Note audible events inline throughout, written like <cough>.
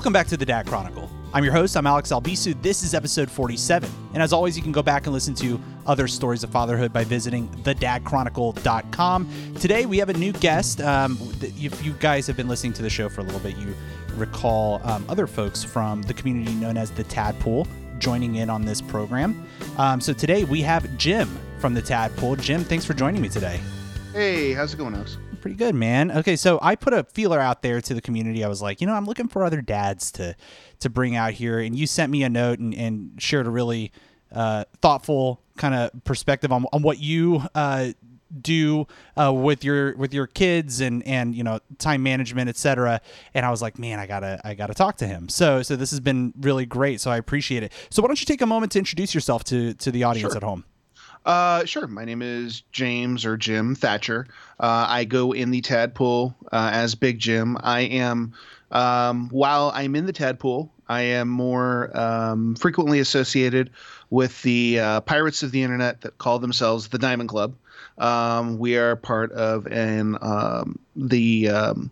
Welcome back to the Dad Chronicle. I'm your host, I'm Alex Albisu. This is episode 47. And as always, you can go back and listen to other stories of fatherhood by visiting thedadchronicle.com. Today, we have a new guest. Um, if you guys have been listening to the show for a little bit, you recall um, other folks from the community known as the Tadpool joining in on this program. Um, so today, we have Jim from the Tadpool. Jim, thanks for joining me today. Hey, how's it going, Alex? Pretty good, man. Okay, so I put a feeler out there to the community. I was like, you know, I'm looking for other dads to to bring out here, and you sent me a note and, and shared a really uh, thoughtful kind of perspective on, on what you uh, do uh, with your with your kids and and you know time management etc and i was like man i gotta i gotta talk to him so so this has been really great so i appreciate it so why don't you take a moment to introduce yourself to to the audience sure. at home uh, sure. My name is James or Jim Thatcher. Uh, I go in the Tadpool uh, as Big Jim. I am, um, while I'm in the Tadpool, I am more um, frequently associated with the uh, pirates of the internet that call themselves the Diamond Club. Um, we are part of an um, the um,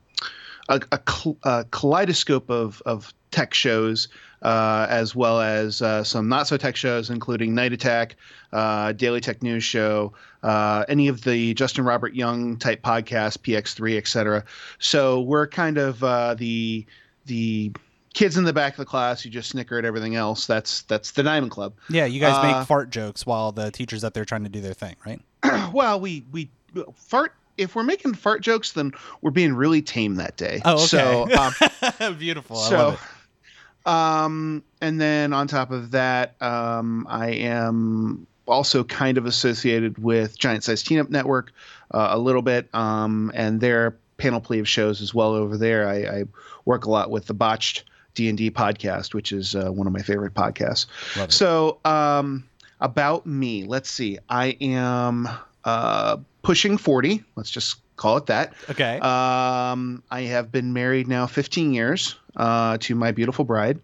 a, a, a, kaleidoscope of, of tech shows uh, as well as uh, some not so tech shows, including Night Attack, uh, Daily Tech News Show, uh, any of the Justin Robert Young type podcasts, PX3, etc. So we're kind of uh, the the kids in the back of the class who just snicker at everything else. That's that's the Diamond Club. Yeah, you guys make uh, fart jokes while the teachers up there trying to do their thing, right? <clears throat> well, we we fart if we're making fart jokes, then we're being really tame that day. Oh, okay. So, um, <laughs> beautiful. So, um, and then on top of that, um, I am also kind of associated with Giant Size Team Up Network uh, a little bit, um, and their panoply of shows as well over there. I, I work a lot with the Botched D and D podcast, which is uh, one of my favorite podcasts. So, um, about me, let's see. I am uh, pushing forty. Let's just call it that. Okay. Um, I have been married now 15 years uh, to my beautiful bride,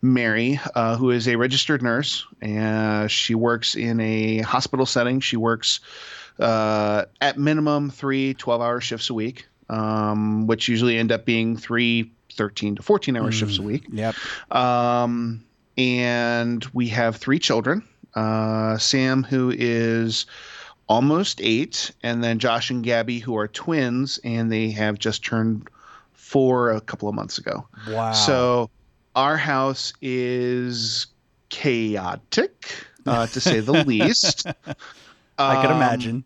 Mary, uh, who is a registered nurse. And she works in a hospital setting. She works uh, at minimum three 12 hour shifts a week, um, which usually end up being three 13 to 14 hour mm, shifts a week. Yep. Um, and we have three children. Uh, Sam, who is almost eight, and then Josh and Gabby, who are twins, and they have just turned four a couple of months ago. Wow. So our house is chaotic, uh, to say the <laughs> least. I can um, imagine.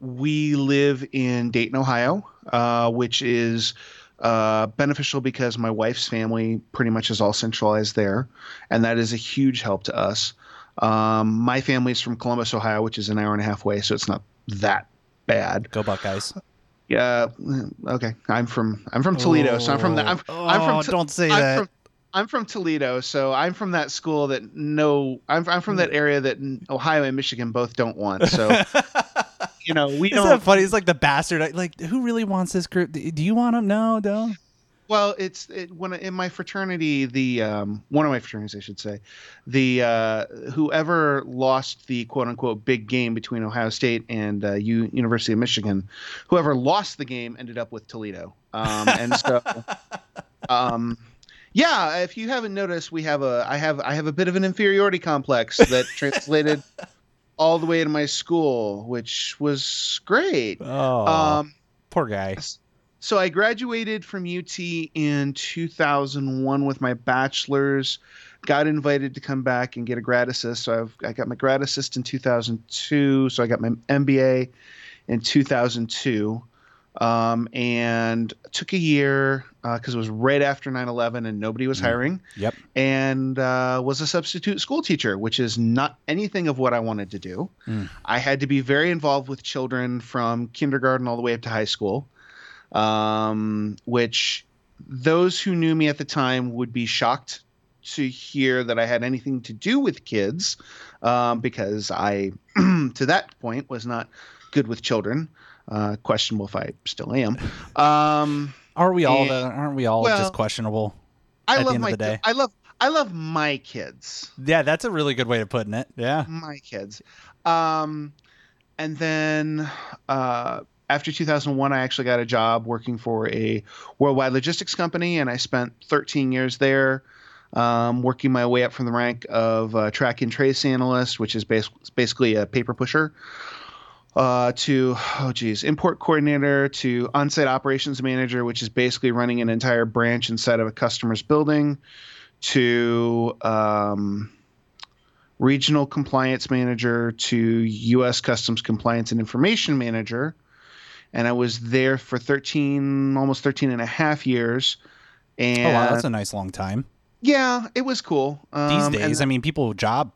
We live in Dayton, Ohio, uh, which is uh, beneficial because my wife's family pretty much is all centralized there, and that is a huge help to us. Um, my family's from Columbus, Ohio, which is an hour and a half away, so it's not that bad. Go Buckeyes. Yeah. Okay. I'm from I'm from Toledo, oh, so I'm from that. I'm, oh, I'm from. don't say I'm that. From, I'm from Toledo, so I'm from that school that no, I'm I'm from that area that Ohio and Michigan both don't want. So, <laughs> you know, we Isn't don't. That funny. It's like the bastard. Like, who really wants this group? Do you want them? No, don't. Well, it's it, when in my fraternity, the um, one of my fraternities, I should say, the uh, whoever lost the quote unquote big game between Ohio State and uh, U- University of Michigan, whoever lost the game ended up with Toledo, um, and so. <laughs> Um, yeah, if you haven't noticed, we have a I have I have a bit of an inferiority complex that translated <laughs> all the way to my school, which was great. Oh, um, poor guy. So I graduated from UT in 2001 with my bachelor's. Got invited to come back and get a grad assist. So I've, I got my grad assist in 2002. So I got my MBA in 2002. Um, and took a year because uh, it was right after 9-11 and nobody was mm. hiring yep and uh, was a substitute school teacher which is not anything of what i wanted to do mm. i had to be very involved with children from kindergarten all the way up to high school um, which those who knew me at the time would be shocked to hear that I had anything to do with kids um, because I, <clears throat> to that point, was not good with children. Uh, questionable if I still am. Um, Are we all? And, aren't we all well, just questionable? I love my. I love. I love my kids. Yeah, that's a really good way of putting it. Yeah, my kids. Um, and then uh, after 2001, I actually got a job working for a worldwide logistics company, and I spent 13 years there, um, working my way up from the rank of uh, track and trace analyst, which is bas- basically a paper pusher, uh, to oh geez, import coordinator, to on-site operations manager, which is basically running an entire branch inside of a customer's building, to um, regional compliance manager to U.S. Customs compliance and information manager. And I was there for 13, almost 13 and a half years. And oh wow, that's a nice long time. Yeah, it was cool. Um, These days, I mean, people job,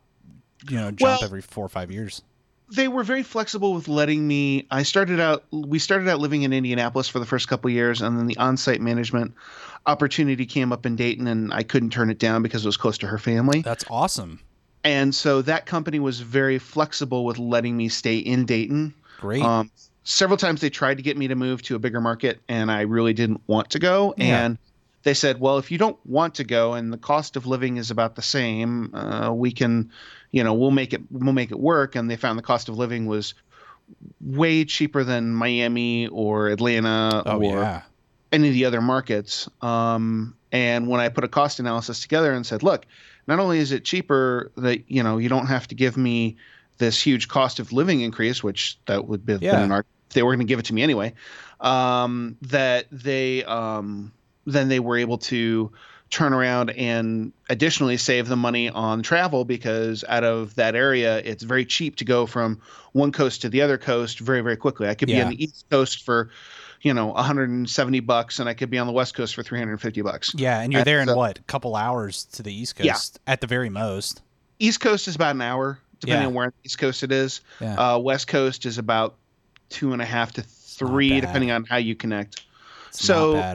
you know, jump well, every four or five years. They were very flexible with letting me. I started out. We started out living in Indianapolis for the first couple years, and then the on-site management opportunity came up in Dayton, and I couldn't turn it down because it was close to her family. That's awesome. And so that company was very flexible with letting me stay in Dayton. Great. Um, several times they tried to get me to move to a bigger market, and I really didn't want to go. Yeah. And they said, well, if you don't want to go and the cost of living is about the same, uh, we can, you know, we'll make it we'll make it work. And they found the cost of living was way cheaper than Miami or Atlanta oh, or yeah. any of the other markets. Um, and when I put a cost analysis together and said, look, not only is it cheaper that you know you don't have to give me this huge cost of living increase, which that would be yeah. an if they were going to give it to me anyway, um, that they um, then they were able to turn around and additionally save the money on travel because out of that area it's very cheap to go from one coast to the other coast very very quickly i could be on the east coast for you know 170 bucks and i could be on the west coast for 350 bucks yeah and you're and there in what a couple hours to the east coast yeah. at the very most east coast is about an hour depending yeah. on where on the east coast it is yeah. uh, west coast is about two and a half to three depending on how you connect. It's so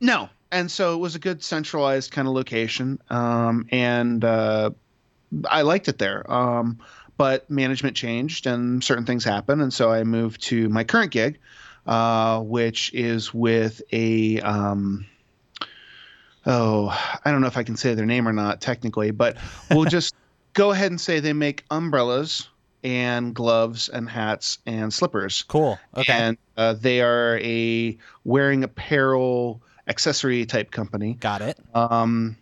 no. And so it was a good centralized kind of location. Um, and uh, i liked it there. Um, but management changed and certain things happened. And so i moved to my current gig uh, which is with a um, oh, I don't know if I can say their name or not technically, but we'll <laughs> just go ahead and say they make umbrellas and gloves and hats and slippers. Cool. Okay. And uh, they are a wearing apparel accessory type company. Got it. Um,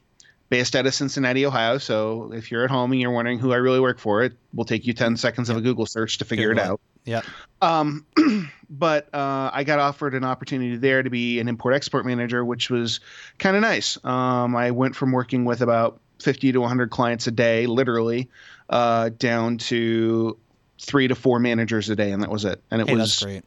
based out of Cincinnati, Ohio. So if you're at home and you're wondering who I really work for, it will take you 10 seconds of a Google search to figure Google it out. Yeah. Um, <clears throat> but uh, I got offered an opportunity there to be an import export manager, which was kind of nice. Um, I went from working with about 50 to 100 clients a day, literally, uh, down to three to four managers a day, and that was it. And it hey, was great.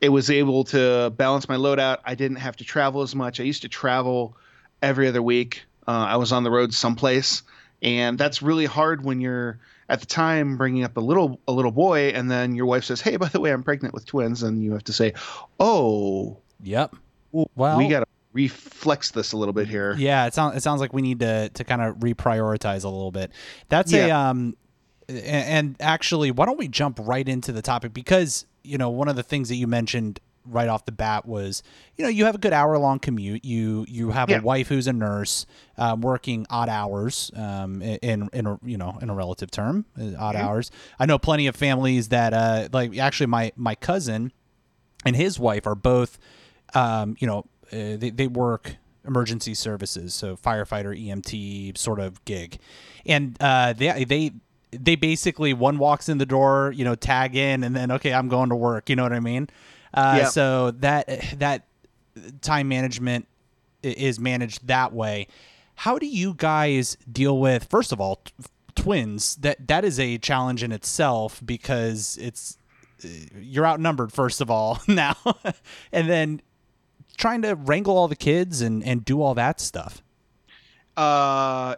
It was able to balance my load out. I didn't have to travel as much. I used to travel every other week. Uh, I was on the road someplace, and that's really hard when you're at the time bringing up a little a little boy, and then your wife says, "Hey, by the way, I'm pregnant with twins," and you have to say, "Oh, yep, well, we got to reflex this a little bit here." Yeah, it sounds it sounds like we need to to kind of reprioritize a little bit. That's yeah. a um, and actually, why don't we jump right into the topic because you know one of the things that you mentioned right off the bat was you know you have a good hour long commute you you have yeah. a wife who's a nurse um, working odd hours um, in in a you know in a relative term uh, odd mm-hmm. hours i know plenty of families that uh, like actually my my cousin and his wife are both um, you know uh, they, they work emergency services so firefighter emt sort of gig and uh, they they they basically one walks in the door you know tag in and then okay i'm going to work you know what i mean uh, yep. So that that time management is managed that way. How do you guys deal with first of all t- twins? That that is a challenge in itself because it's you're outnumbered first of all <laughs> now, and then trying to wrangle all the kids and and do all that stuff. Uh,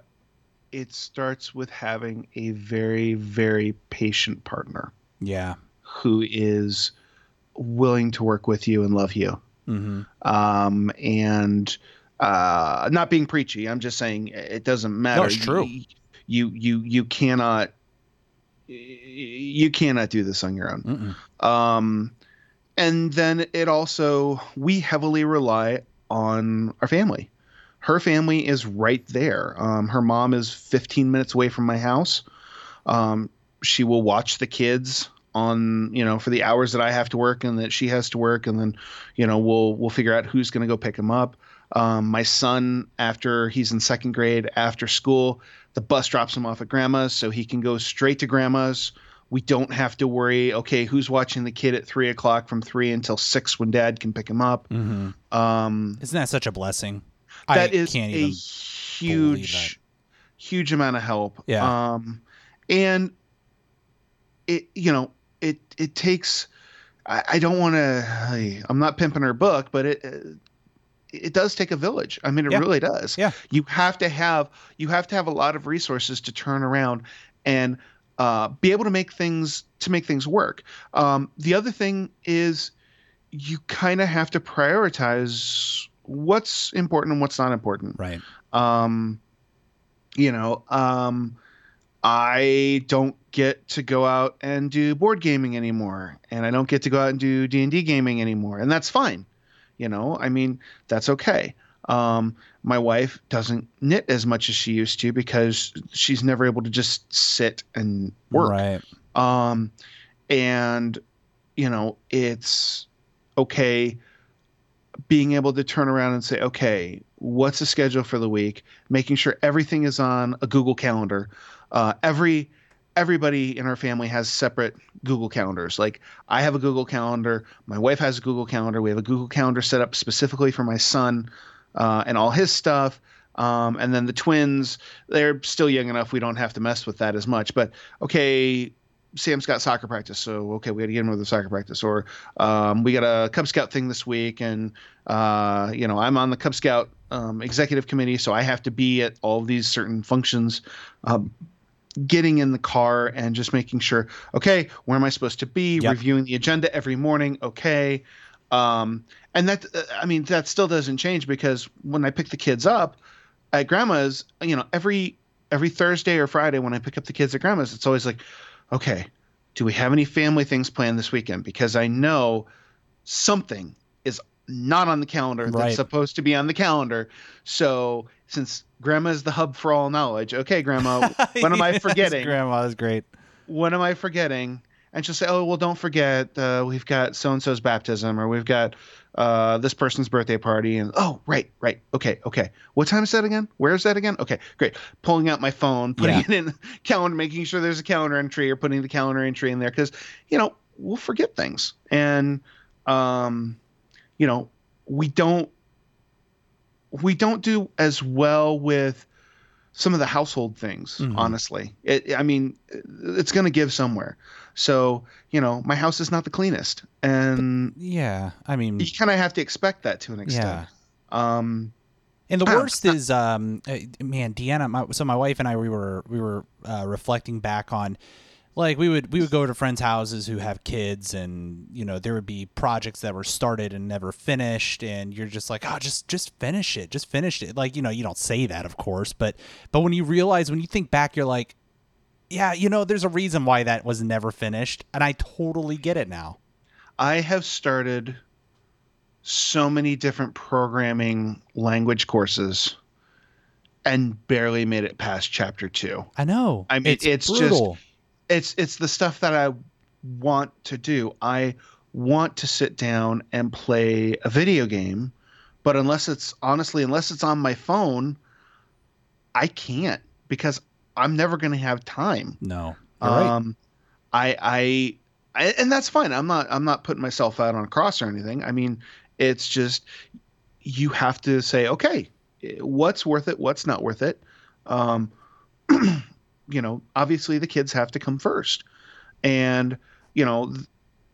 it starts with having a very very patient partner. Yeah, who is willing to work with you and love you. Mm-hmm. Um, and uh, not being preachy, I'm just saying it doesn't matter. No, it's true. You, you you you cannot you cannot do this on your own. Mm-mm. Um, and then it also we heavily rely on our family. Her family is right there. Um, her mom is 15 minutes away from my house. Um, she will watch the kids on you know for the hours that I have to work and that she has to work, and then you know we'll we'll figure out who's going to go pick him up. Um, my son, after he's in second grade, after school, the bus drops him off at grandma's, so he can go straight to grandma's. We don't have to worry. Okay, who's watching the kid at three o'clock from three until six when dad can pick him up? Mm-hmm. Um, Isn't that such a blessing? That I is a huge, huge amount of help. Yeah. Um, and it, you know, it it takes. I, I don't want to. I'm not pimping her book, but it. It does take a village. I mean, it Yeah. really does. Yeah. You have to have you have to have a lot of resources to turn around and uh, be able to make things to make things work. Um, the other thing is you kind of have to prioritize what's important and what's not important. Right. Um, you know, um, I don't get to go out and do board gaming anymore, and I don't get to go out and do D and D gaming anymore, and that's fine. You know, I mean, that's okay. Um, my wife doesn't knit as much as she used to because she's never able to just sit and work Right. um and you know it's okay being able to turn around and say okay what's the schedule for the week? Making sure everything is on a google calendar. Uh, every everybody in our family has separate google calendars. Like i have a google calendar. My wife has a google calendar. We have a google calendar set up specifically for my son uh, and all his stuff. Um, and then the twins they're still young enough. We don't have to mess with that as much. But okay Sam's got soccer practice, so okay, we got to get him with the soccer practice. Or um, we got a Cub Scout thing this week, and uh, you know I'm on the Cub Scout um, executive committee, so I have to be at all these certain functions. Um, getting in the car and just making sure, okay, where am I supposed to be? Yep. Reviewing the agenda every morning, okay. Um, and that, uh, I mean, that still doesn't change because when I pick the kids up at grandma's, you know, every every Thursday or Friday when I pick up the kids at grandma's, it's always like, okay, do we have any family things planned this weekend? Because I know something is not on the calendar Right. that's supposed to be on the calendar. So since grandma is the hub for all knowledge, okay, grandma, <laughs> what am I forgetting? Grandma is great. what am I forgetting? And she'll say, oh, well, don't forget, uh, we've got so and so's baptism, or we've got uh, this person's birthday party. And oh, right, right. Okay, okay. What time is that again? Where is that again? Okay, great. Pulling out my phone, <laughs> putting Yeah. it in calendar, making sure there's a calendar entry or putting the calendar entry in there because, you know, we'll forget things. And, um, you know, we don't we don't do as well with some of the household things Mhm. honestly it, i mean it's going to give somewhere so you know my house is not the cleanest and Yeah. I mean, you kind of have to expect that to an extent yeah. um And the worst is, um, uh, man, Deanna. My, so my wife and I, we were we were uh, reflecting back on, like we would we would go to friends' houses who have kids, and you know there would be projects that were started and never finished, and you're just like, oh, just just finish it, just finish it. Like you know you don't say that, of course, but but when you realize when you think back, you're like, yeah, you know, there's a reason why that was never finished, and I totally get it now. i have started so many different programming language courses and barely made it past chapter two I know. I mean, it's just- brutal. it's it's the stuff that I want to do. I want to sit down and play a video game, but unless it's honestly unless it's on my phone, I can't because I'm never going to have time. no. You're right. Um, I, I I and that's fine. I'm not I'm not putting myself out on a cross or anything. I mean, it's just you have to say, okay, what's worth it, what's not worth it. Um, <clears throat> you know, obviously the kids have to come first, and you know. th-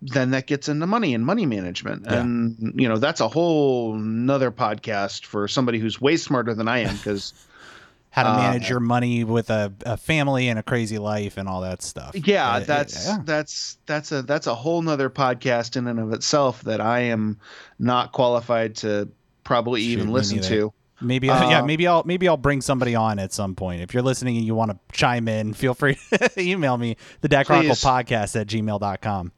then that gets into money and money management Yeah. and you know that's a whole nother podcast for somebody who's way smarter than i am because how to Uh, manage your money with a, a family and a crazy life and all that stuff. yeah Uh, that's yeah. that's that's a that's a whole nother podcast in and of itself that i am not qualified to probably Shoot, even listen to maybe yeah uh, maybe I'll maybe I'll bring somebody on at some point. If you're listening and you want to chime in, <laughs> feel free to <laughs> email me the Dad Chronicle podcast at gmail.com.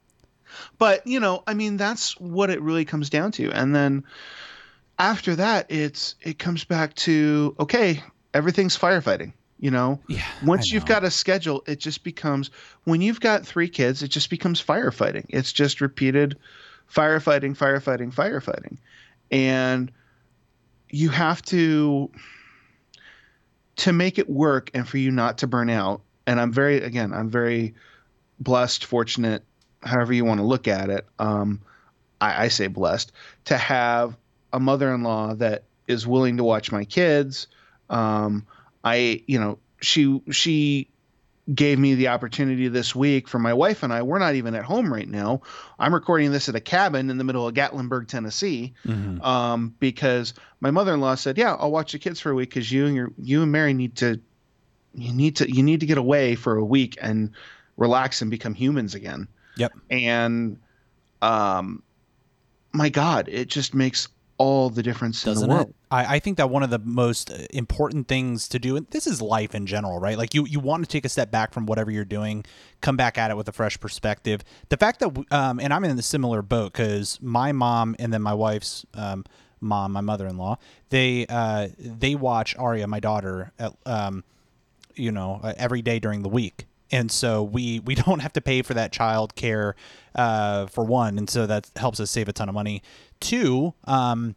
but you know i mean that's what it really comes down to and then after that it's it comes back to okay everything's firefighting You know, Yeah. once I you've got a schedule, it just becomes when you've got three kids, it just becomes firefighting. It's just repeated firefighting, firefighting, firefighting. And you have to to make it work and for you not to burn out. And I'm very again, I'm very blessed, fortunate, however you want to look at it. Um, I, I say blessed to have a mother-in-law that is willing to watch my kids. Um, I, you know, she she gave me the opportunity this week for my wife and I. We're not even at home right now. I'm recording this at a cabin in the middle of Gatlinburg, Tennessee, Mhm. um, because my mother-in-law said, "Yeah, I'll watch the kids for a week because you and your you and Mary need to you need to you need to get away for a week and relax and become humans again." Yep. And um, my God, it just makes all the difference Doesn't in the world. it? I, I think that one of the most uh, important things to do, and this is life in general, right? Like you, you want to take a step back from whatever you're doing, come back at it with a fresh perspective. The fact that, um, and I'm in a similar boat because my mom and then my wife's um, mom, my mother-in-law, they uh, they watch Aria, my daughter, at, um, you know, uh, every day during the week. And so we <laughs> we don't have to pay for that child care uh, for one, and so that helps us save a ton of money. Two, um,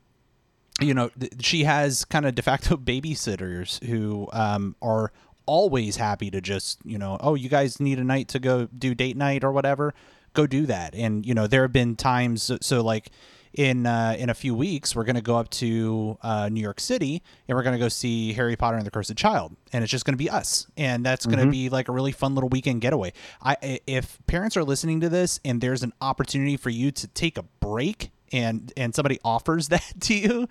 you know, th- she has kind of de facto <laughs> babysitters who um, are always happy to just, you know, oh, you guys need a night to go do date night or whatever, go do that. And you know, there have been times, so, so like in uh, in a few weeks, we're gonna go up to uh, New York City and we're gonna go see Harry Potter and the Cursed Child, and it's just gonna be us, and that's gonna be like a really fun little weekend getaway. I i- if parents are listening to this and there's an opportunity for you to take a break and and somebody offers <laughs> that to you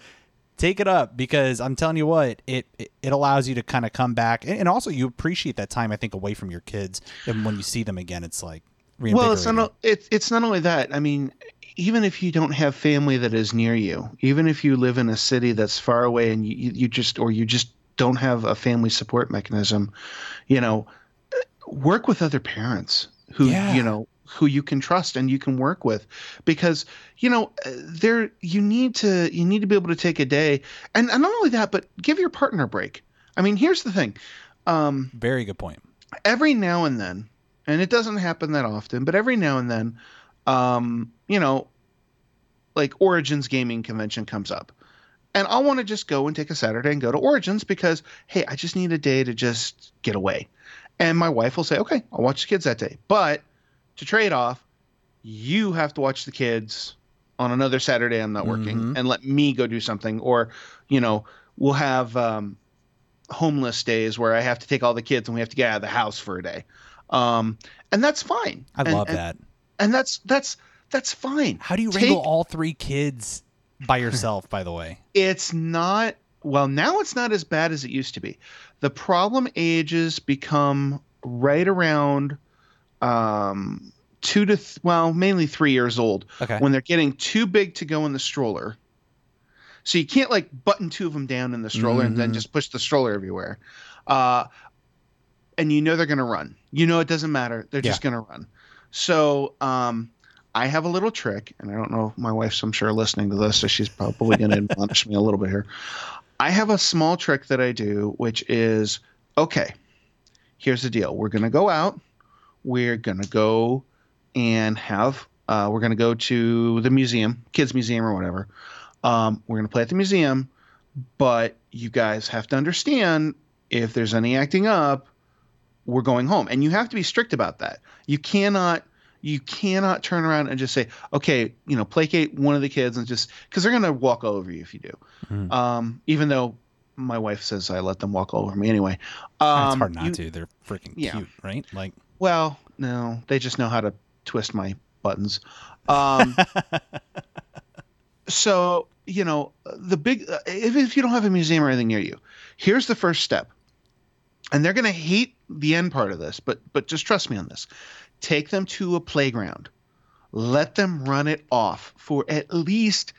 take it up because I'm telling you what, it it, it allows you to kind of come back and, and also you appreciate that time I think away from your kids and when you see them again it's like Well, it's not it's it's not only that. I mean, even if you don't have family that is near you, even if you live in a city that's far away and you, you just or you just don't have a family support mechanism, you know, work with other parents who Yeah. you know who you can trust and you can work with because you know there you need to you need to be able to take a day and, and not only that but give your partner a break i mean here's the thing um very good point. every now and then, and it doesn't happen that often, but every now and then, um, you know, like Origins Gaming Convention comes up. And I'll want to just go and take a Saturday and go to Origins because, hey, I just need a day to just get away. And my wife will say, okay, I'll watch the kids that day. But to trade off, you have to watch the kids on another Saturday I'm not working Mhm. and let me go do something. Or, you know, we'll have um, homeless days where I have to take all the kids and we have to get out of the house for a day. Um, and that's fine. I And- love and- that. And that's that's that's fine. How do you Take- wrangle all three kids by yourself by the way? <laughs> It's not well now it's not as bad as it used to be. The problem ages become right around um two to th- well mainly 3 years old Okay. when they're getting too big to go in the stroller. So you can't like button two of them down in the stroller and then Mhm. just push the stroller everywhere. Uh, and you know they're going to run. You know it doesn't matter. They're just going to run. So um, I have a little trick, and I don't know if my wife's, I'm sure, listening to this, so she's probably going <laughs> to admonish me a little bit here. I have a small trick that I do, which is okay, here's the deal. We're going to go out. We're going to go and have, uh, we're going to go to the museum, kids' museum or whatever. Um, we're going to play at the museum, but you guys have to understand if there's any acting up, we're going home. And you have to be strict about that. You cannot you cannot turn around and just say, okay, you know, placate one of the kids and just because they're gonna walk all over you if you do. Mhm. Um, even though my wife says I let them walk all over me anyway. Um, it's hard not you- to. They're freaking yeah. cute, right? Like Well, no, they just know how to twist my buttons. Um, <laughs> so you know the big if, if you don't have a museum or anything near you here's the first step and they're going to hate the end part of this but but just trust me on this take them to a playground let them run it off for at least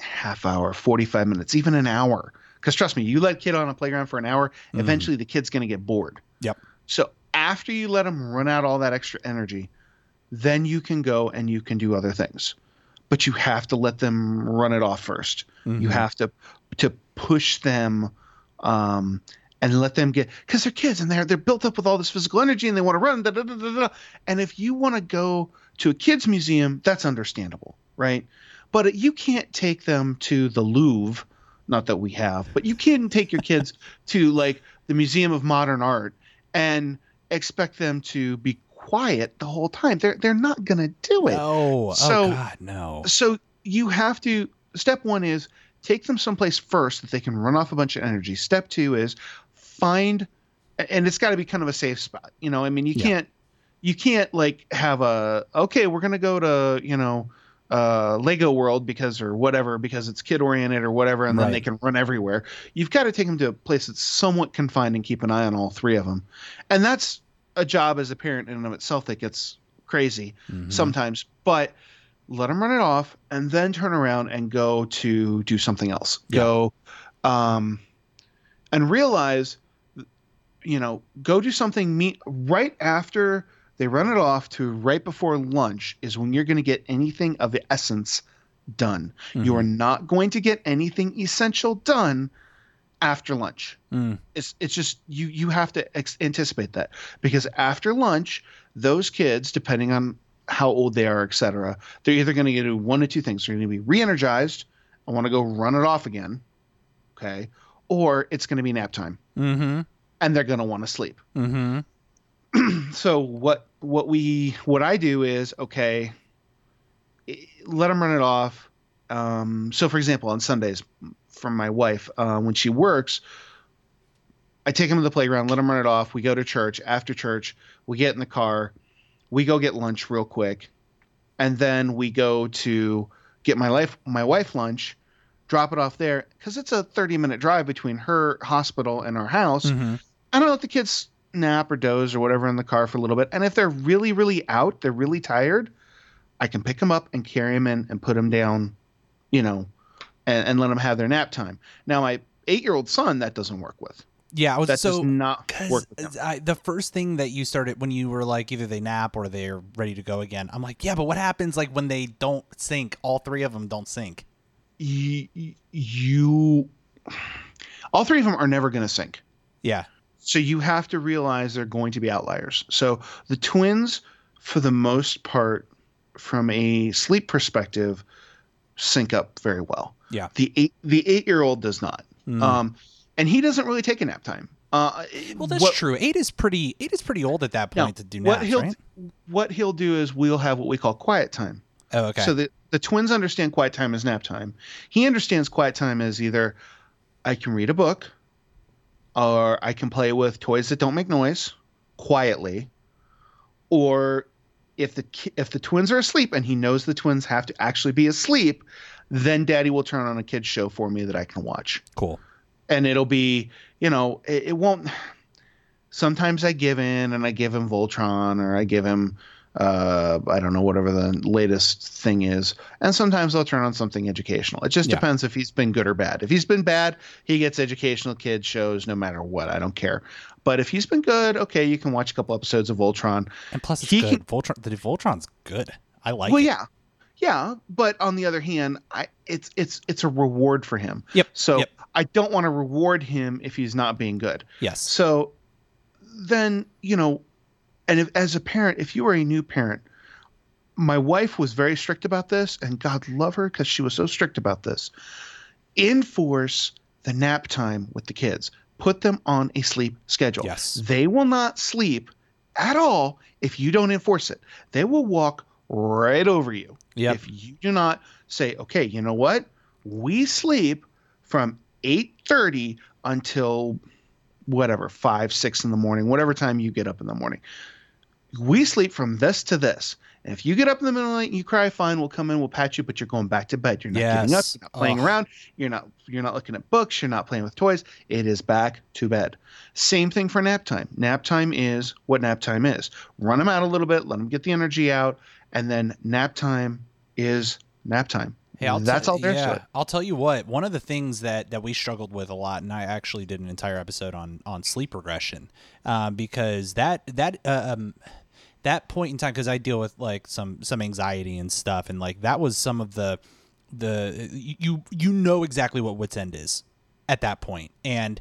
half hour 45 minutes even an hour because trust me you let a kid on a playground for an hour Mhm. eventually the kid's going to get bored Yep. so after you let them run out all that extra energy then you can go and you can do other things but you have to let them run it off 1st you mhm. have to to push them um, and let them get because they're kids and they're they're built up with all this physical energy and they want to run. Da, da, da, da, da. And if you want to go to a kids museum, that's understandable, right? But you can't take them to the Louvre, not that we have, but you can't take your kids <laughs> to like the Museum of Modern Art and expect them to be quiet the whole time. They're they're not gonna do it. No. Oh, so- oh God, no. So you have to step one is take them someplace first that they can run off a bunch of energy. Step two is find and it's got to be kind of a safe spot. You know, I mean, you Yeah. can't you can't like have a okay, we're gonna go to you know uh Lego World because or whatever because it's kid oriented or whatever, and then they can run everywhere. You've got to take them to a place that's somewhat confined and keep an eye on all three of them, and that's a job as a parent in and of itself that gets crazy Mhm. sometimes, but let them run it off and then turn around and go to do something else. Yeah. Go um, and realize, you know, go do something meet right after they run it off to right before lunch is when you're going to get anything of the essence done. You Mhm. are not going to get anything essential done after lunch Mm. it's it's just you you have to ex- anticipate that because after lunch those kids depending on how old they are etc they're either going to do one of two things they're going to be re-energized and want to go run it off again okay or it's going to be nap time Mm-hmm. And they're going to want to sleep Mm-hmm. <clears throat> so what what we what I do is okay, let them run it off. Um, so for example, on Sundays, from my wife uh, when she works, I take them to the playground, let them run it off. We go to church. After church, we get in the car, we go get lunch real quick, and then we go to get my life my wife lunch. Drop it off there because it's a 30 minute drive between her hospital and our house. Mm-hmm. I don't let the kids nap or doze or whatever in the car for a little bit. And if they're really, really out, they're really tired, I can pick them up and carry them in and put them down, you know, and, and let them have their nap time. Now, my eight year old son, that doesn't work with. Yeah, I was That so does not work. I, the first thing that you started when you were like either they nap or they're ready to go again, I'm like, yeah, but what happens like when they don't sync? All three of them don't sync. You, you all three of them are never going to sync. Yeah. So you have to realize they're going to be outliers. So the twins, for the most part, from a sleep perspective, sync up very well. Yeah. The eight the eight year old does not. Mm. Um, and he doesn't really take a nap time. Uh, well, that's what, true. Eight is pretty. Eight is pretty old at that No, point to do what naps, he'll right? what he'll do is we'll have what we call quiet time. Oh, okay. So the the twins understand quiet time as nap time. He understands quiet time as either I can read a book, or I can play with toys that don't make noise quietly, or if the if the twins are asleep and he knows the twins have to actually be asleep, then Daddy will turn on a kids show for me that I can watch cool. and it'll be you know it, it won't sometimes i give in and i give him voltron or i give him uh i don't know whatever the latest thing is and sometimes i'll turn on something educational it just Yeah. depends if he's been good or bad if he's been bad he gets educational kid shows no matter what i don't care but if he's been good okay you can watch a couple episodes of voltron And plus, it's He good. Voltron. The Voltron's good. I like. It. Well it. yeah yeah but on the other hand i it's it's it's a reward for him Yep. so Yep. i don't want to reward him if he's not being good Yes. So then, you know, and if, as a parent, if you are a new parent, my wife was very strict about this, and God love her because she was so strict about this. Enforce the nap time with the kids. Put them on a sleep schedule. Yes. They will not sleep at all if you don't enforce it. They will walk right over you Yep. if you do not say, okay, you know what? We sleep from 8:30 until whatever, five, six in the morning, whatever time you get up in the morning. We sleep from this to this. And if you get up in the middle of the night and you cry, fine, we'll come in, we'll pat you, but you're going back to bed. You're not getting up, you're not playing around, you're not you're not looking at books, you're not playing with toys. It is back to bed. Same thing for nap time. Nap time is what nap time is. Run them out a little bit, let them get the energy out, and then nap time is nap time. Hey, I'll That's t- all there's yeah. I'll tell you what. One of the things that that we struggled with a lot, and I actually did an entire episode on on sleep regression, um, because that that uh, um, that point in time, because I deal with like some some anxiety and stuff, and like that was some of the the you you know exactly what wits end is at that point, and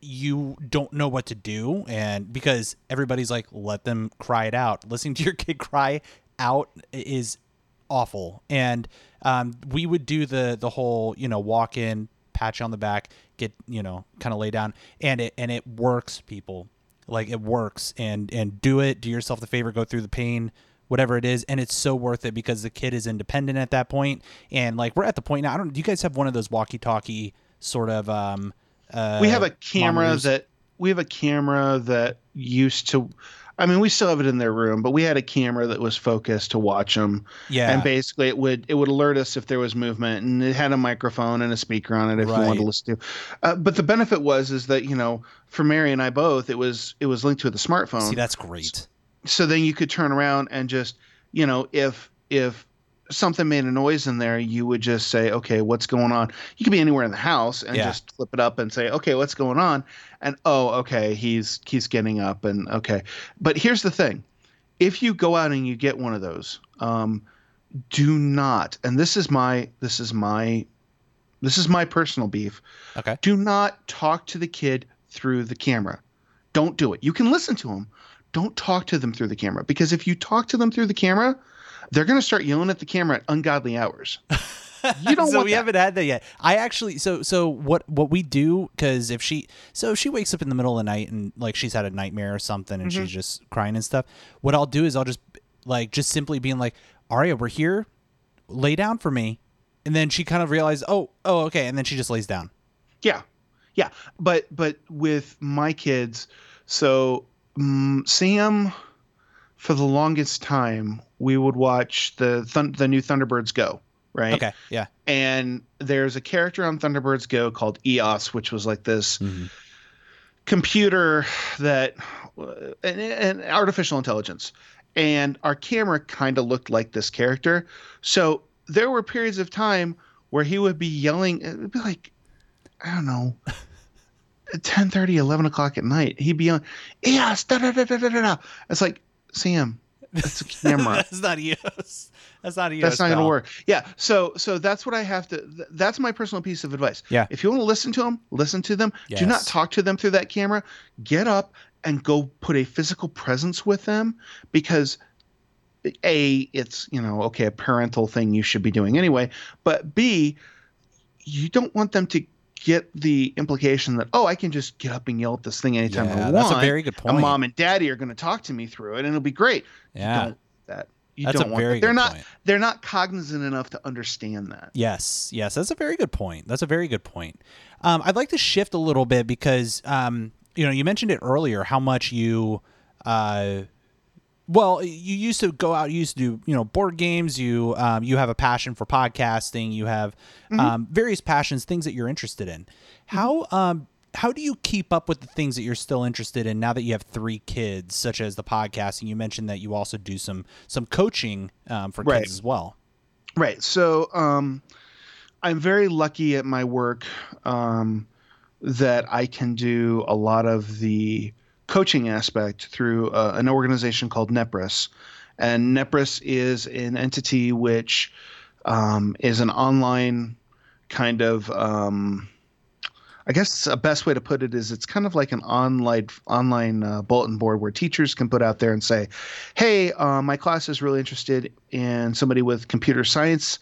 you don't know what to do and because everybody's like let them cry it out. Listening to your kid <laughs> cry out is awful and um, we would do the the whole you know walk in patch on the back get you know kind of lay down and it and it works people like it works and and do it do yourself the favor go through the pain whatever it is and it's so worth it because the kid is independent at that point and like we're at the point now i don't do you guys have one of those walkie talkie sort of um uh, we have a camera monitors? that we have a camera that used to I mean, we still have it in their room, but we had a camera that was focused to watch them. yeah And basically, it would it would alert us if there was movement, and it had a microphone and a speaker on it if you Right. wanted to listen to. Uh, but the benefit was is that you know, for Mary and I both, it was it was linked to the smartphone. see that's great so then you could turn around and just you know if if something made a noise in there you would just say okay what's going on you could be anywhere in the house and Yeah. just flip it up and say okay what's going on and oh okay he's he's getting up and okay but here's the thing if you go out and you get one of those um do not and this is my this is my this is my personal beef okay do not talk to the kid through the camera. Don't do it. You can listen to them. Don't talk to them through the camera because if you talk to them through the camera, they're going to start yelling at the camera at ungodly hours. <laughs> You don't so we that. haven't had that yet. I actually so so what what we do because if she so if she wakes up in the middle of the night and like she's had a nightmare or something and Mm-hmm. she's just crying and stuff. What I'll do is I'll just like just simply being like, Aria, we're here, lay down for me, and then she kind of realizes, oh oh okay, and then she just lays down. Yeah, yeah, but but with my kids, so um, Sam, for the longest time, we would watch the thun- the new Thunderbirds Go, right? Okay, yeah, And there's a character on Thunderbirds Go called EOS, which was like this mm-hmm. computer that an, an artificial intelligence. And our camera kind of looked like this character. So there were periods of time where he would be yelling it would be like i don't know <laughs> 10 30 11 o'clock at night. He'd be yelling yes da, da, da, da, da, da, da." it's like sam that's a <laughs> camera that's not EOS. That's not EOS. that's not going to work. Yeah. So so that's what I have to. th- That's my personal piece of advice. Yeah. If you want to listen to them, listen to them. Do not talk to them through that camera. Get up and go put a physical presence with them because a it's you know okay a parental thing you should be doing anyway, but b you don't want them to get the implication that oh I can just get up and yell at this thing anytime I want. that's a very good and point. mom and daddy are going to talk to me through it and it'll be great. You Yeah, don't that. You That's don't want very that. They're good not point. they're not cognizant enough to understand that. Yes, yes, that's a very good point. That's a very good point. Um, I'd like to shift a little bit because um, you know you mentioned it earlier how much you, uh, well, you used to go out, you used to do you know board games. You um, you have a passion for podcasting. You have um, various passions, things that you're interested in. How um, how do you keep up with the things that you're still interested in now that you have three kids, such as the podcasting? You mentioned that you also do some some coaching um, for Right. kids as well. Right. So um, I'm very lucky at my work um, that I can do a lot of the coaching aspect through uh, an organization called Nepris. And Nepris is an entity which um, is an online kind of. Um, I guess a best way to put it is it's kind of like an online online uh, bulletin board where teachers can put out there and say, "Hey, uh, my class is really interested in somebody with computer science.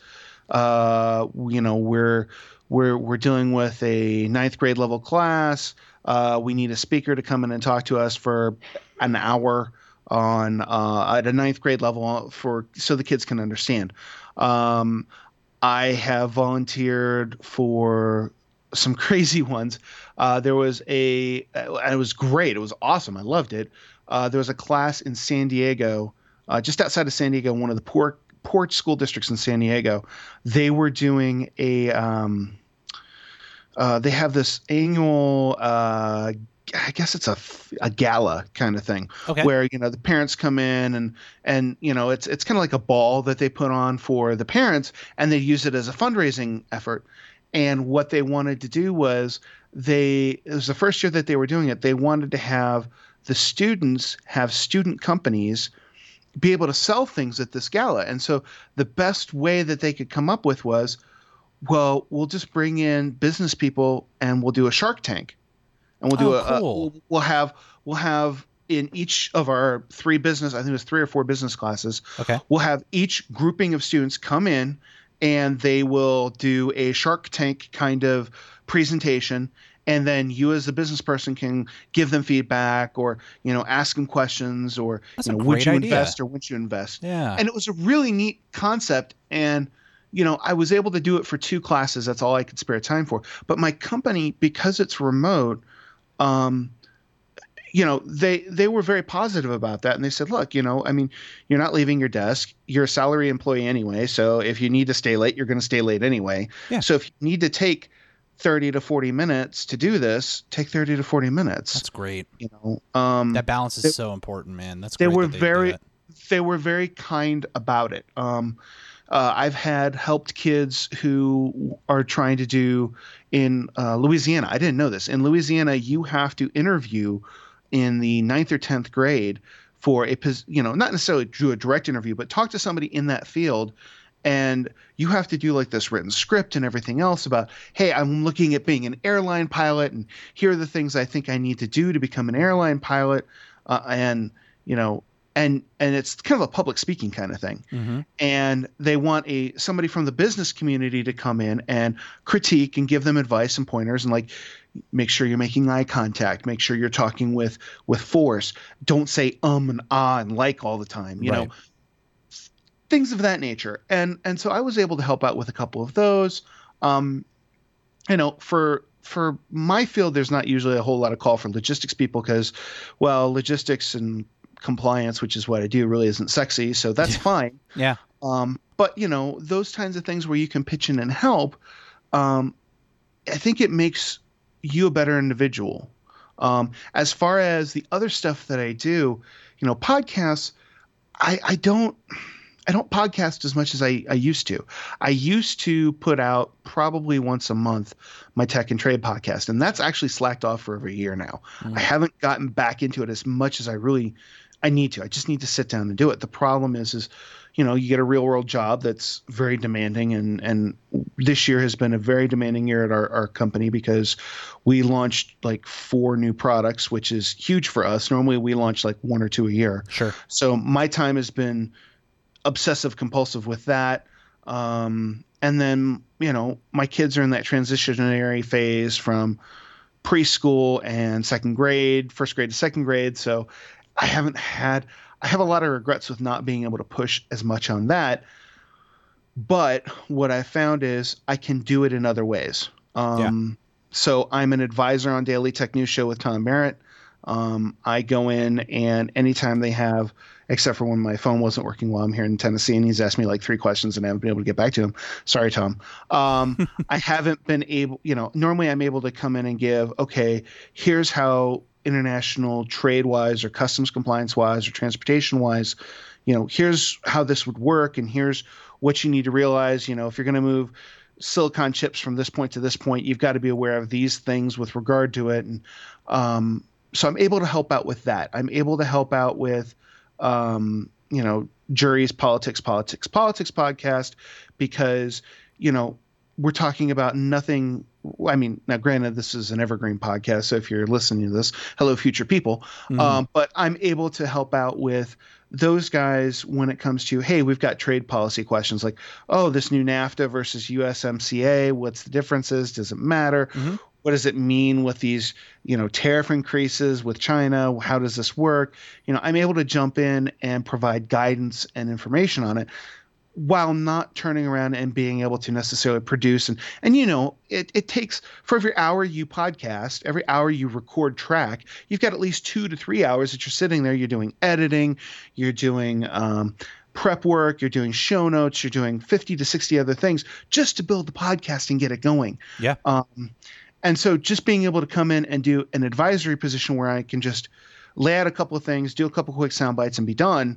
Uh, you know, we're we're we're dealing with a ninth grade level class. Uh, we need a speaker to come in and talk to us for an hour on uh, at a ninth grade level for so the kids can understand." Um, I have volunteered for some <laughs> crazy ones. Uh, there was a, and it was great. It was awesome. I loved it. Uh, there was a class in San Diego, uh, just outside of San Diego, one of the poor poor school districts in San Diego. They were doing a. Um, uh, they have this annual. Uh, I guess it's a gala kind of thing Okay. where you know the parents come in and and you know it's it's kind of like a ball that they put on for the parents and they use it as a fundraising effort and what they wanted to do was they it was the first year that they were doing it they wanted to have the students have student companies be able to sell things at this gala and so the best way that they could come up with was well we'll just bring in business people and we'll do a shark tank and we'll do Oh, a, a- cool. we'll, we'll have we'll have in each of our three business I think it was three or four business classes Okay. we'll have each grouping of students come in and they will do a Shark Tank kind of presentation and then you as the business person can give them feedback or you know ask them questions or you know would you idea. invest or wouldn't you invest Yeah. and it was a really neat concept and you know i was able to do it for two classes that's all i could spare time for but my company because it's remote um you know they they were very positive about that and they said look you know i mean you're not leaving your desk you're a salary employee anyway so if you need to stay late you're going to stay late anyway Yeah. so if you need to take 30 to 40 minutes to do this take 30 to 40 minutes That's great. you know um That balance is they- so important, man. That's they great were that do very they were very kind about it. Um, uh, I've had helped kids who are trying to do in uh, Louisiana. I didn't know this. In Louisiana, you have to interview in the ninth or tenth grade for a you know not necessarily do a direct interview, but talk to somebody in that field. And you have to do like this written script and everything else about, hey, I'm looking at being an airline pilot, and here are the things I think I need to do to become an airline pilot. Uh, and you know, and and it's kind of a public speaking kind of thing. Hmm and they want a somebody from the business community to come in and critique and give them advice and pointers and like make sure you're making eye contact make sure you're talking with with force. Don't say um and ah and like all the time you know? Things of that nature. And and so i was able to help out with a couple of those. Um you know for for my field there's not usually a whole lot of call for logistics people because well logistics and compliance which is what i do really isn't sexy so that's Yeah. fine Yeah. um, but you know those kinds of things where you can pitch in and help um, i think it makes you a better individual um, as far as the other stuff that i do you know podcasts i i don't i don't podcast as much as i i used to i used to put out probably once a month my tech and trade podcast and that's actually slacked off for over a year now Mm. i haven't gotten back into it as much as i really i need to i just need to sit down and do it. The problem is is you know you get a real world job that's very demanding and and this year has been a very demanding year at our, our company because we launched like four new products which is huge for us. Normally we launch like one or two a year. Sure. so my time has been obsessive compulsive with that. Um, and then you know my kids are in that transitionary phase from preschool and second grade first grade to second grade. So i haven't had i have a lot of regrets with not being able to push as much on that but what i found is i can do it in other ways um, so i'm an advisor on daily tech news show with tom merritt um, i go in and anytime they have except for when my phone wasn't working while I'm here in Tennessee, and he's asked me like three questions, and I haven't been able to get back to him. Sorry, Tom. Um, <laughs> I haven't been able, you know, normally I'm able to come in and give, okay, here's how international trade wise, or customs compliance wise, or transportation wise, you know, here's how this would work, and here's what you need to realize. You know, if you're going to move silicon chips from this point to this point, you've got to be aware of these things with regard to it, and um, so I'm able to help out with that. I'm able to help out with um, you know, juries, politics, politics, politics podcast because, you know, we're talking about nothing. I mean, now granted, this is an evergreen podcast. So if you're listening to this, hello, future people. Mhm. Um, but I'm able to help out with those guys when it comes to, hey, we've got trade policy questions like, oh, this new NAFTA versus USMCA, what's the differences? Does it matter? Mhm. What does it mean with these, you know, tariff increases with China? How does this work? You know, I'm able to jump in and provide guidance and information on it while not turning around and being able to necessarily produce and and you know it, it takes for every hour you podcast every hour you record track you've got at least two to three hours that you're sitting there you're doing editing you're doing um, prep work you're doing show notes you're doing 50 to 60 other things just to build the podcast and get it going Yeah. um, and so just being able to come in and do an advisory position where i can just lay out a couple of things do a couple quick sound bites and be done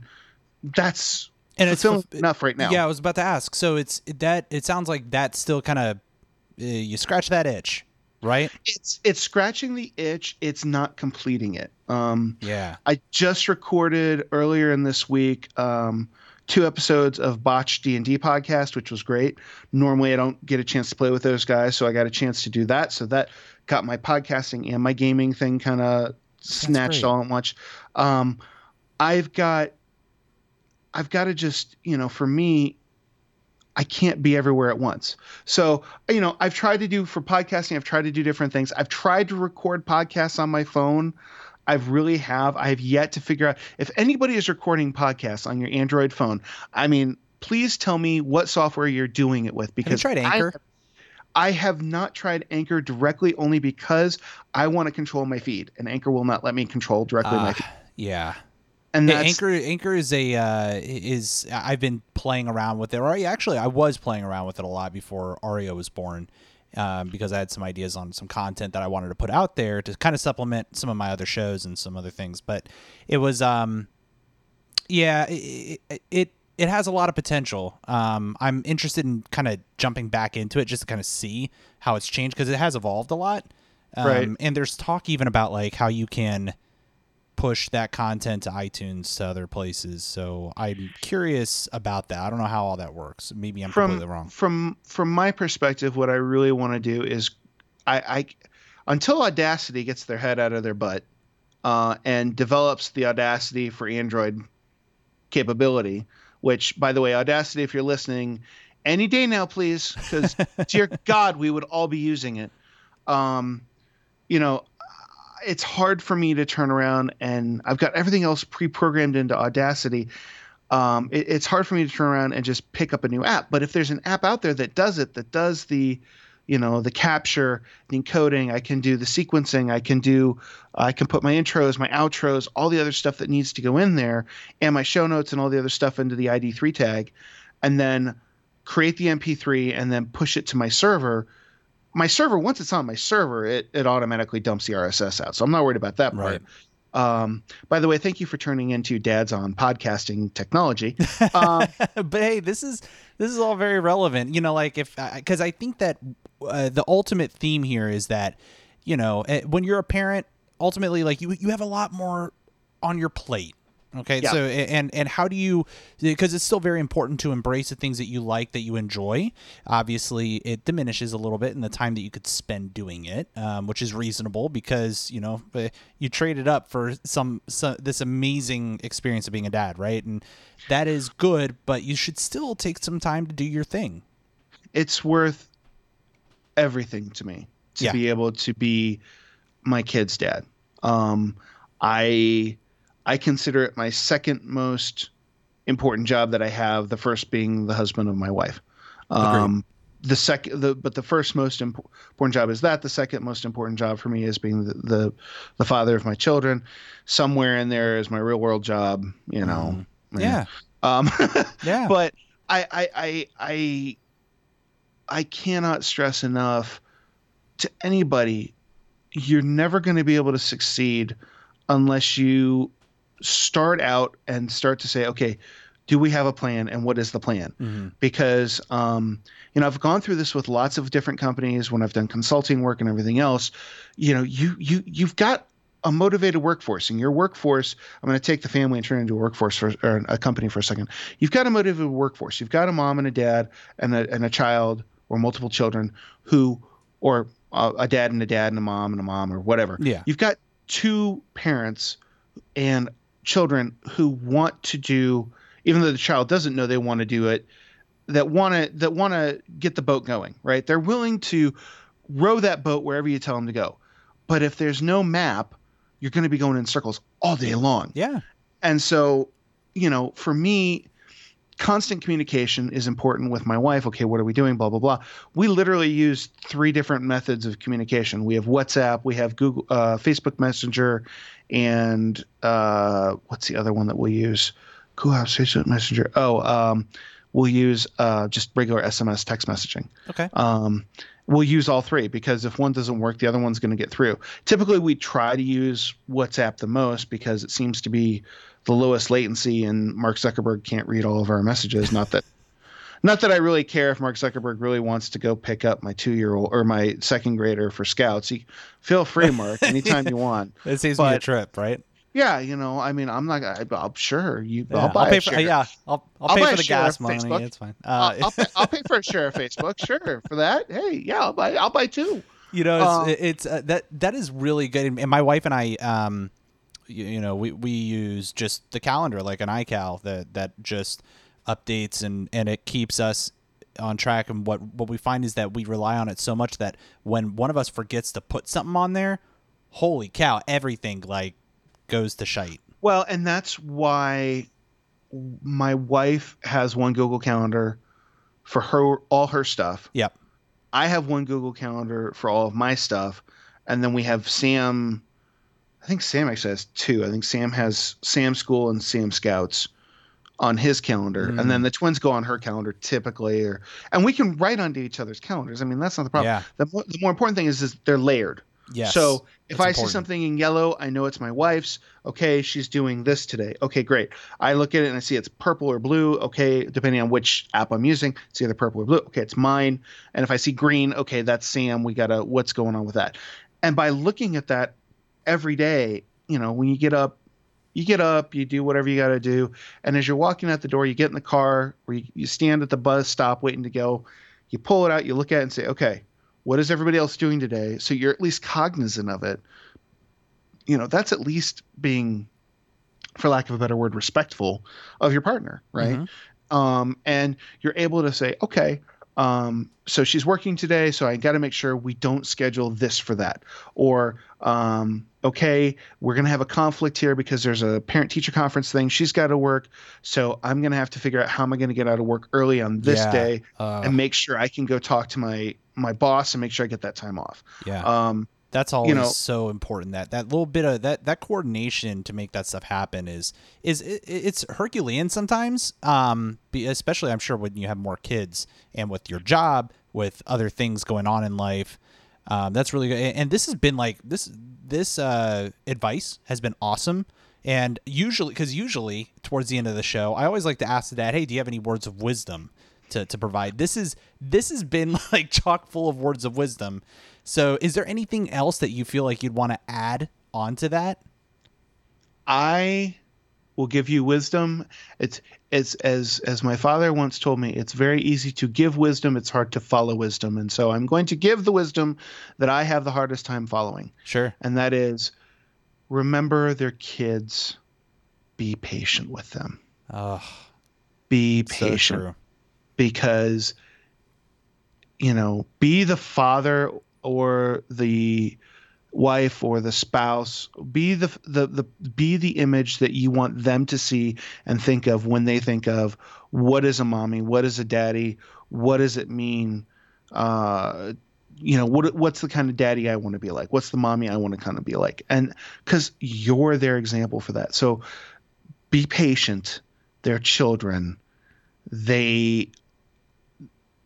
that's and it's fulfilling enough right now Yeah, I was about to ask. So it's that. It sounds like that still kind of uh, you scratch that itch, right? it's it's scratching the itch it's not completing it um Yeah. i just recorded earlier in this week um two episodes of Botch D and D podcast, which was great. Normally, I don't get a chance to play with those guys, so I got a chance to do that. So that got my podcasting and my gaming thing kind of snatched all at once. Um, I've got, I've got to just you know, for me, I can't be everywhere at once. So, you know, I've tried to do for podcasting, I've tried to do different things. I've tried to record podcasts on my phone. I've really have. I have yet to figure out if anybody is recording podcasts on your Android phone. I mean, please tell me what software you're doing it with because have you tried Anchor? I, I have not tried Anchor directly only because I want to control my feed, and Anchor will not let me control directly uh, my feed. Yeah, and Anchor Anchor is a uh, is I've been playing around with it. Or actually, I was playing around with it a lot before Aria was born um, because I had some ideas on some content that I wanted to put out there to kind of supplement some of my other shows and some other things. But it was, um, yeah, it, it, it has a lot of potential. Um, I'm interested in kind of jumping back into it just to kind of see how it's changed because it has evolved a lot. Um, right. And there's talk even about like how you can push that content to iTunes to other places. So I'm curious about that. I don't know how all that works. Maybe I'm from, completely wrong. From from my perspective, what I really want to do is, I, I until Audacity gets their head out of their butt uh, and develops the Audacity for Android capability. Which, by the way, Audacity, if you're listening, any day now, please, because <laughs> dear God, we would all be using it. Um, you know, it's hard for me to turn around and I've got everything else pre-programmed into Audacity. Um, it, it's hard for me to turn around and just pick up a new app. But if there's an app out there that does it, that does the, you know, the capture, the encoding, I can do the sequencing, I can do, I can put my intros, my outros, all the other stuff that needs to go in there, and my show notes and all the other stuff into the ID3 tag, and then create the MP3 and then push it to my server my server once it's on my server it, it automatically dumps the rss out so i'm not worried about that part right. Um, by the way, thank you for turning into dads on podcasting technology. <laughs> Um, but hey, this is this is all very relevant. You know, like if because I think that uh, the ultimate theme here is that you know eh, when you're a parent, ultimately like you you have a lot more on your plate Okay, yeah. so and and how do you because it's still very important to embrace the things that you like that you enjoy. Obviously, it diminishes a little bit in the time that you could spend doing it, um, which is reasonable because you know eh, you traded up for some, some this amazing experience of being a dad, right? And that is good, but you should still take some time to do your thing. It's worth everything to me to yeah. be able to be my kid's dad. Um, I I consider it my second most important job that I have. The first being the husband of my wife. Um, the second, the but the first most important job is that. The second most important job for me is being the the, the father of my children. Somewhere in there is my real world job. You know. Mm. Yeah. Um, <laughs> yeah. But I I I I I cannot stress enough to anybody. You're never going to be able to succeed unless you start out and start to say, okay, do we have a plan and what is the plan? Mm-hmm. Because, um, you know, I've gone through this with lots of different companies when I've done consulting work and everything else. You know, you you you've got a motivated workforce, and your workforce. I'm going to take the family and turn it into a workforce for or a company for a second. You've got a motivated workforce. You've got a mom and a dad and a and a child or multiple children who, or a, a dad and a dad and a mom and a mom or whatever. Yeah. You've got two parents and children who want to do, even though the child doesn't know they want to do it, that want to that want to get the boat going. Right? They're willing to row that boat wherever you tell them to go. But if there's no map, you're going to be going in circles all day long. Yeah. And so, you know, for me, constant communication is important with my wife. Okay, what are we doing? Blah blah blah. We literally use three different methods of communication. We have WhatsApp, we have Google, uh, Facebook Messenger, and uh, what's the other one that we'll use? Cool House Facebook Messenger. Oh, um, we'll use uh, just regular SMS text messaging. Okay. Um, we'll use all three because if one doesn't work, the other one's going to get through. Typically, we try to use WhatsApp the most because it seems to be the lowest latency, and Mark Zuckerberg can't read all of our messages. Not that. Not that I really care if Mark Zuckerberg really wants to go pick up my two year old or my second grader for scouts. He, feel free, Mark, <laughs> anytime you want. It saves but, me a trip, right? Yeah, you know, I mean, I'm not. I, I'm sure you. Yeah, I'll buy pay a for yeah. I'll I'll, I'll pay for the gas money. Facebook. It's fine. I'll, Uh, I'll, pay, I'll pay for a share of Facebook. <laughs> Sure, for that. Hey, yeah, I'll buy. I'll buy two. you know, it's, it's uh, that that is really good. And- And my wife and I, um, you, you know, we we use just the calendar like an iCal that that just updates and and it keeps us on track. And what what we find is that we rely on it so much that when one of us forgets to put something on there, holy cow, everything like goes to shite. Well, and that's why my wife has one Google Calendar for her all her stuff. Yep. I have one Google Calendar for all of my stuff, and then we have Sam. I think Sam actually has two. I think Sam has Sam School and Sam Scouts on his calendar, Mm. and then the twins go on her calendar typically, or and we can write onto each other's calendars. I mean, that's not the problem. Yeah. The, mo- the more important thing is, is they're layered. Yes. So if I see something in yellow, I know it's my wife's. Okay, she's doing this today. Okay, great. I look at it and I see it's purple or blue. Okay, depending on which app I'm using, it's either purple or blue. Okay, it's mine. And if I see green, okay, that's Sam. We gotta what's going on with that. And by looking at that every day, you know, when you get up, you get up, you do whatever you got to do, and as you're walking out the door, you get in the car or you, you stand at the bus stop waiting to go. You pull it out, you look at it and say, okay, what is everybody else doing today? So you're at least cognizant of it. You know, that's at least being, for lack of a better word, respectful of your partner, right? Mhm. Um, and you're able to say, okay, um, so she's working today, so I got to make sure we don't schedule this for that. Or, um, okay, we're going to have a conflict here because there's a parent teacher conference thing. She's got to work. So I'm going to have to figure out how am I going to get out of work early on this Yeah. day Uh, and make sure I can go talk to my my boss and make sure I get that time off. yeah. Um, That's always know- so important. That that little bit of that that coordination to make that stuff happen is is it, it's Herculean sometimes. Um, especially I'm sure when you have more kids and with your job, with other things going on in life. Um, that's really good. And this has been like this this uh, advice has been awesome. And usually, because usually towards the end of the show, I always like to ask the dad, "Hey, do you have any words of wisdom to, to provide?" This is this has been <laughs> like chock full of words of wisdom. So, is there anything else that you feel like you'd want to add onto that? I will give you wisdom. It's it's as as my father once told me, it's very easy to give wisdom, it's hard to follow wisdom. And so I'm going to give the wisdom that I have the hardest time following. Sure. And that is remember their kids, be patient with them. Oh, Be so patient true. because you know be the father or the wife or the spouse be the, the the be the image that you want them to see and think of when they think of what is a mommy what is a daddy what does it mean? Uh you know what what's the kind of daddy I want to be like? What's the mommy I want to kind of be like? And cuz you're their example for that. So be patient. They're children. They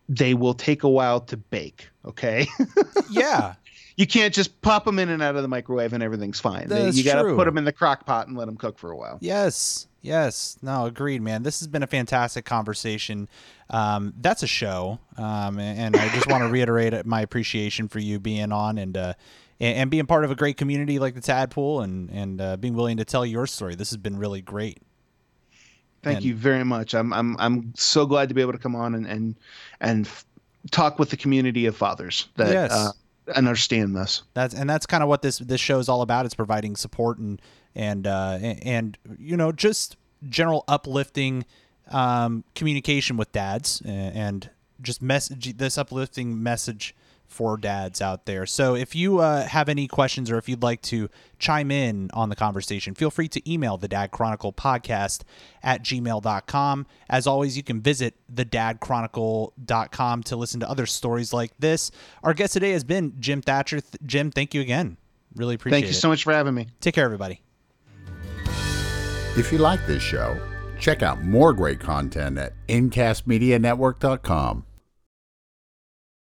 they will take a while to bake okay? <laughs> Yeah. You can't just pop them in and out of the microwave and everything's fine That's you got to put them in the crock pot and let them cook for a while Yes. Yes. No, agreed, man. This has been a fantastic conversation. Um, that's a show. Um, and, and I just want to <laughs> reiterate my appreciation for you being on and, uh, and, and being part of a great community like the Tadpool and, and, uh, being willing to tell your story. This has been really great. thank And- you very much i'm i'm i'm so glad to be able to come on and and and f- talk with the community of fathers that Yes. uh, understand this That's and that's kind of what this this show is all about. It's providing support and and uh, and, you know just general uplifting um, communication with dads and, and just message this uplifting message for dads out there. So if you uh, have any questions or if you'd like to chime in on the conversation, feel free to email the Dad Chronicle podcast at gmail.com. As always, you can visit the thedadchronicle.com to listen to other stories like this. Our guest today has been Jim Thatcher. Th- Jim, thank you again. Really appreciate it. thank you it. so much for having me Take care, everybody. If you like this show, check out more great content at incastmedianetwork.com.